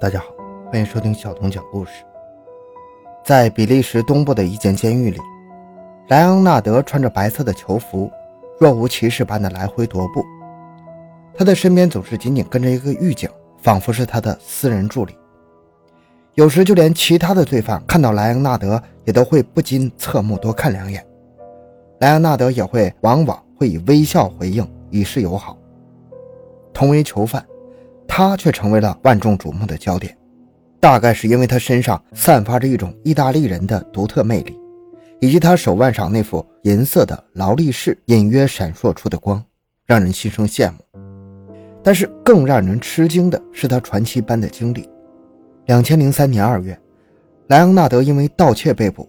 大家好，欢迎收听小童讲故事。在比利时东部的一间监狱里，莱昂纳德穿着白色的囚服，若无其事般的来回踱步。他的身边总是紧紧跟着一个狱警，仿佛是他的私人助理。有时就连其他的罪犯看到莱昂纳德，也都会不禁侧目多看两眼。莱昂纳德也会往往会以微笑回应，以示友好。同为囚犯。他却成为了万众瞩目的焦点，大概是因为他身上散发着一种意大利人的独特魅力，以及他手腕上那副银色的劳力士隐约闪烁出的光，让人心生羡慕。但是更让人吃惊的是他传奇般的经历。两千零三年二月，莱昂纳德因为盗窃被捕，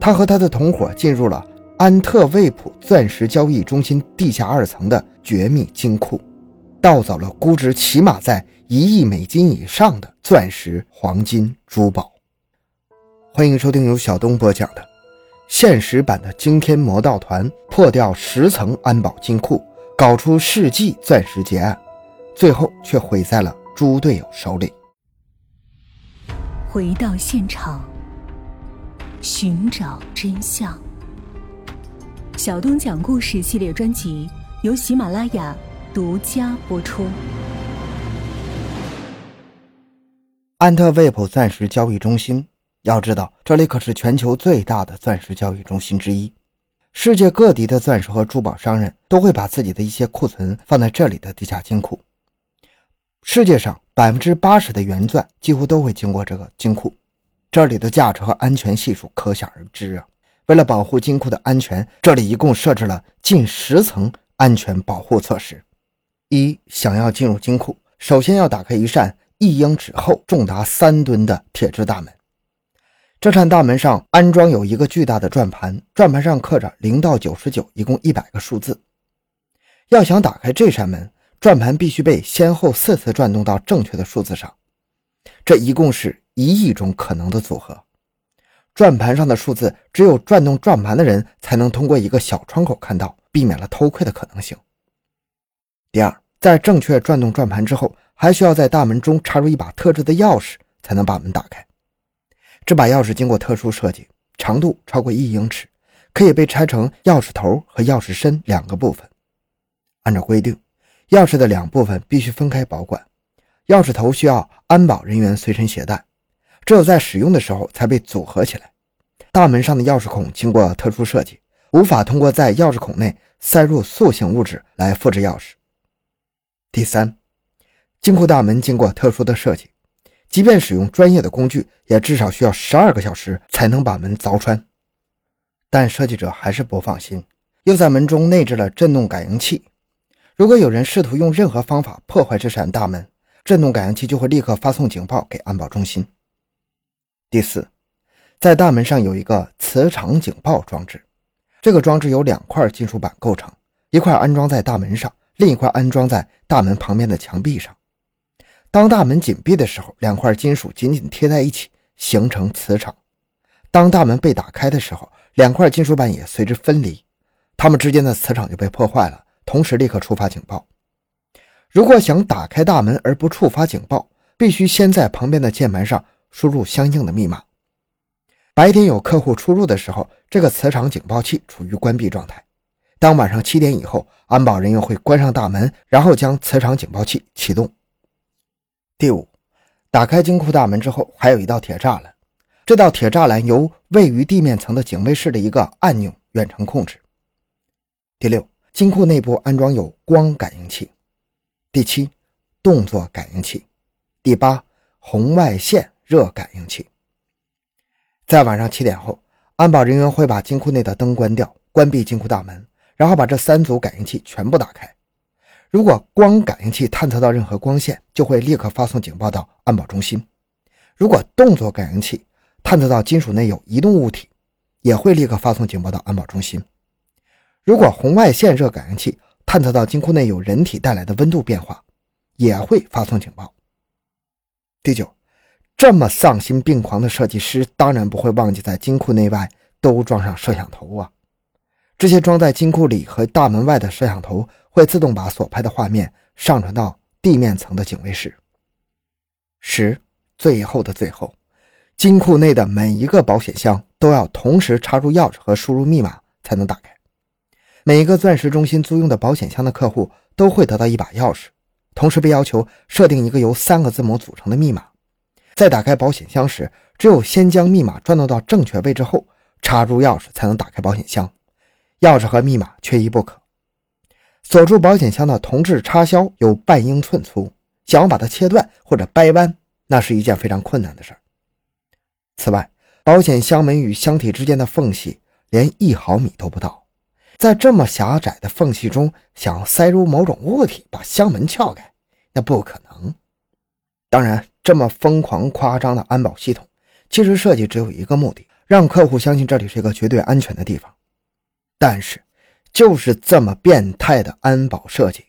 他和他的同伙进入了安特卫普钻石交易中心地下二层的绝密金库。盗走了估值起码在一亿美金以上的钻石、黄金、珠宝。欢迎收听由小东播讲的现实版的惊天魔盗团破掉十层安保金库，搞出世纪钻石劫案，最后却毁在了猪队友手里。回到现场，寻找真相。小东讲故事系列专辑由喜马拉雅。独家播出。安特卫普钻石交易中心，要知道这里可是全球最大的钻石交易中心之一，世界各地的钻石和珠宝商人都会把自己的一些库存放在这里的地下金库。世界上百分之八十的原钻几乎都会经过这个金库，这里的价值和安全系数可想而知啊！为了保护金库的安全，这里一共设置了近十层安全保护措施。一想要进入金库，首先要打开一扇一英尺厚、重达三吨的铁质大门。这扇大门上安装有一个巨大的转盘，转盘上刻着零到九十九，一共一百个数字。要想打开这扇门，转盘必须被先后四次转动到正确的数字上。这一共是一亿种可能的组合。转盘上的数字，只有转动转盘的人才能通过一个小窗口看到，避免了偷窥的可能性。第二。在正确转动转盘之后，还需要在大门中插入一把特制的钥匙，才能把门打开。这把钥匙经过特殊设计，长度超过一英尺，可以被拆成钥匙头和钥匙身两个部分。按照规定，钥匙的两部分必须分开保管，钥匙头需要安保人员随身携带，只有在使用的时候才被组合起来。大门上的钥匙孔经过特殊设计，无法通过在钥匙孔内塞入塑形物质来复制钥匙。第三，金库大门经过特殊的设计，即便使用专业的工具，也至少需要十二个小时才能把门凿穿。但设计者还是不放心，又在门中内置了震动感应器。如果有人试图用任何方法破坏这扇大门，震动感应器就会立刻发送警报给安保中心。第四，在大门上有一个磁场警报装置，这个装置由两块金属板构成，一块安装在大门上。另一块安装在大门旁边的墙壁上。当大门紧闭的时候，两块金属紧紧贴在一起，形成磁场。当大门被打开的时候，两块金属板也随之分离，它们之间的磁场就被破坏了，同时立刻触发警报。如果想打开大门而不触发警报，必须先在旁边的键盘上输入相应的密码。白天有客户出入的时候，这个磁场警报器处于关闭状态。当晚上七点以后，安保人员会关上大门，然后将磁场警报器启动。第五，打开金库大门之后，还有一道铁栅栏，这道铁栅栏由位于地面层的警卫室的一个按钮远程控制。第六，金库内部安装有光感应器。第七，动作感应器。第八，红外线热感应器。在晚上七点后，安保人员会把金库内的灯关掉，关闭金库大门。然后把这三组感应器全部打开。如果光感应器探测到任何光线，就会立刻发送警报到安保中心；如果动作感应器探测到金属内有移动物体，也会立刻发送警报到安保中心；如果红外线热感应器探测到金库内有人体带来的温度变化，也会发送警报。第九，这么丧心病狂的设计师，当然不会忘记在金库内外都装上摄像头啊。这些装在金库里和大门外的摄像头会自动把所拍的画面上传到地面层的警卫室。十，最后的最后，金库内的每一个保险箱都要同时插入钥匙和输入密码才能打开。每一个钻石中心租用的保险箱的客户都会得到一把钥匙，同时被要求设定一个由三个字母组成的密码。在打开保险箱时，只有先将密码转动到正确位置后，插入钥匙才能打开保险箱。钥匙和密码缺一不可。锁住保险箱的铜质插销有半英寸粗，想要把它切断或者掰弯，那是一件非常困难的事。此外，保险箱门与箱体之间的缝隙连一毫米都不到，在这么狭窄的缝隙中，想要塞入某种物体把箱门撬开，那不可能。当然，这么疯狂夸张的安保系统，其实设计只有一个目的，让客户相信这里是一个绝对安全的地方。但是，就是这么变态的安保设计，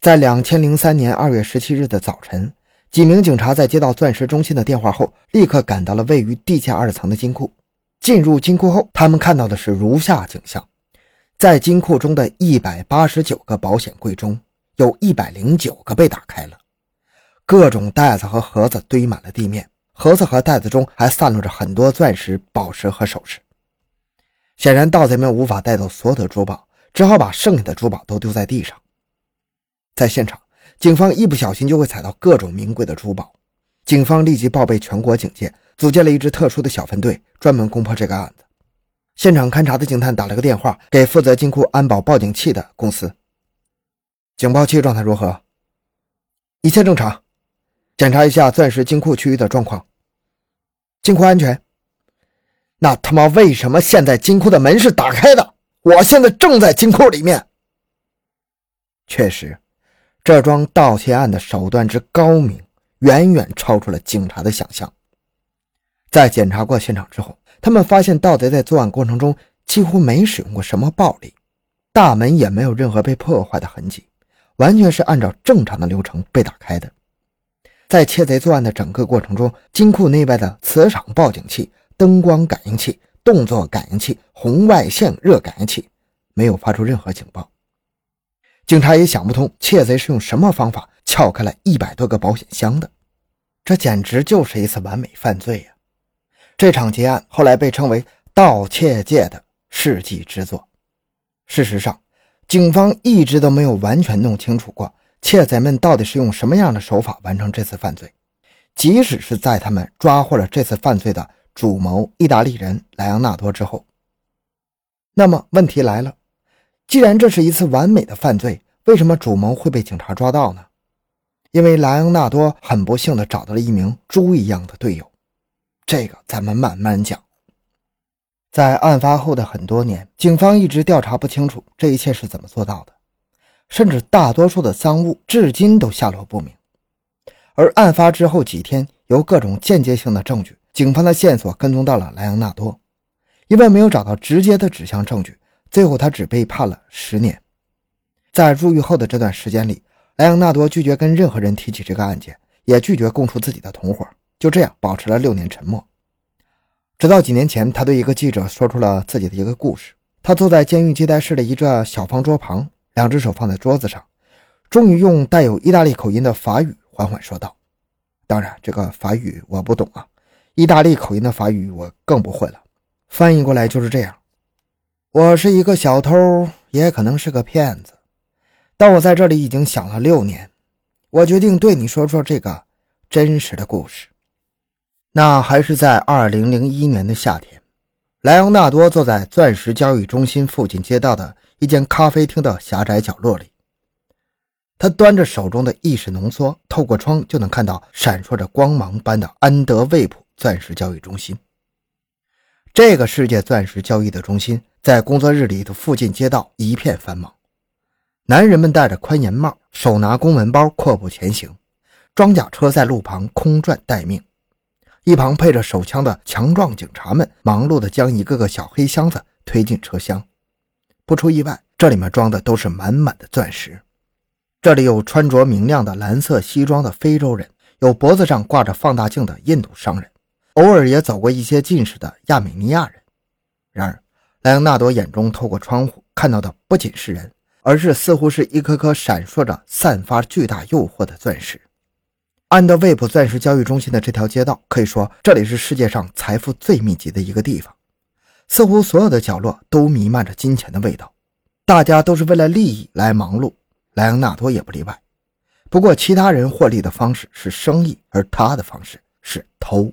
在两千零三年二月十七日的早晨，几名警察在接到钻石中心的电话后，立刻赶到了位于地下二层的金库。进入金库后，他们看到的是如下景象：在金库中的一百八十九个保险柜中，有一百零九个被打开了，各种袋子和盒子堆满了地面，盒子和袋子中还散落着很多钻石、宝石和首饰。显然，盗贼们无法带走所有的珠宝，只好把剩下的珠宝都丢在地上。在现场，警方一不小心就会踩到各种名贵的珠宝。警方立即报备全国警戒，组建了一支特殊的小分队，专门攻破这个案子。现场勘查的警探打了个电话给负责金库安保报警器的公司：“警报器状态如何？一切正常。检查一下钻石金库区域的状况。金库安全。”那他妈为什么现在金库的门是打开的？我现在正在金库里面。确实，这桩盗窃案的手段之高明，远远超出了警察的想象。在检查过现场之后，他们发现盗贼在作案过程中几乎没使用过什么暴力，大门也没有任何被破坏的痕迹，完全是按照正常的流程被打开的。在窃贼作案的整个过程中，金库内外的磁场报警器。灯光感应器、动作感应器、红外线热感应器没有发出任何警报。警察也想不通窃贼是用什么方法撬开了一百多个保险箱的，这简直就是一次完美犯罪呀！这场劫案后来被称为盗窃界的世纪之作。事实上，警方一直都没有完全弄清楚过窃贼们到底是用什么样的手法完成这次犯罪，即使是在他们抓获了这次犯罪的。主谋意大利人莱昂纳多之后，那么问题来了：既然这是一次完美的犯罪，为什么主谋会被警察抓到呢？因为莱昂纳多很不幸地找到了一名猪一样的队友。这个咱们慢慢讲。在案发后的很多年，警方一直调查不清楚这一切是怎么做到的，甚至大多数的赃物至今都下落不明。而案发之后几天，由各种间接性的证据。警方的线索跟踪到了莱昂纳多，因为没有找到直接的指向证据，最后他只被判了十年。在入狱后的这段时间里，莱昂纳多拒绝跟任何人提起这个案件，也拒绝供出自己的同伙，就这样保持了六年沉默。直到几年前，他对一个记者说出了自己的一个故事：他坐在监狱接待室的一个小方桌旁，两只手放在桌子上，终于用带有意大利口音的法语缓缓说道：“当然，这个法语我不懂啊。”意大利口音的法语我更不会了，翻译过来就是这样：我是一个小偷，也可能是个骗子，但我在这里已经想了六年，我决定对你说说这个真实的故事。那还是在二零零一年的夏天，莱昂纳多坐在钻石交易中心附近街道的一间咖啡厅的狭窄角落里，他端着手中的意式浓缩，透过窗就能看到闪烁着光芒般的安德卫普。钻石交易中心，这个世界钻石交易的中心，在工作日里的附近街道一片繁忙。男人们戴着宽檐帽，手拿公文包，阔步前行。装甲车在路旁空转待命，一旁配着手枪的强壮警察们忙碌地将一个个小黑箱子推进车厢。不出意外，这里面装的都是满满的钻石。这里有穿着明亮的蓝色西装的非洲人，有脖子上挂着放大镜的印度商人。偶尔也走过一些近视的亚美尼亚人。然而，莱昂纳多眼中透过窗户看到的不仅是人，而是似乎是一颗颗闪烁着、散发巨大诱惑的钻石。安德卫普钻石交易中心的这条街道，可以说这里是世界上财富最密集的一个地方。似乎所有的角落都弥漫着金钱的味道，大家都是为了利益来忙碌，莱昂纳多也不例外。不过，其他人获利的方式是生意，而他的方式是偷。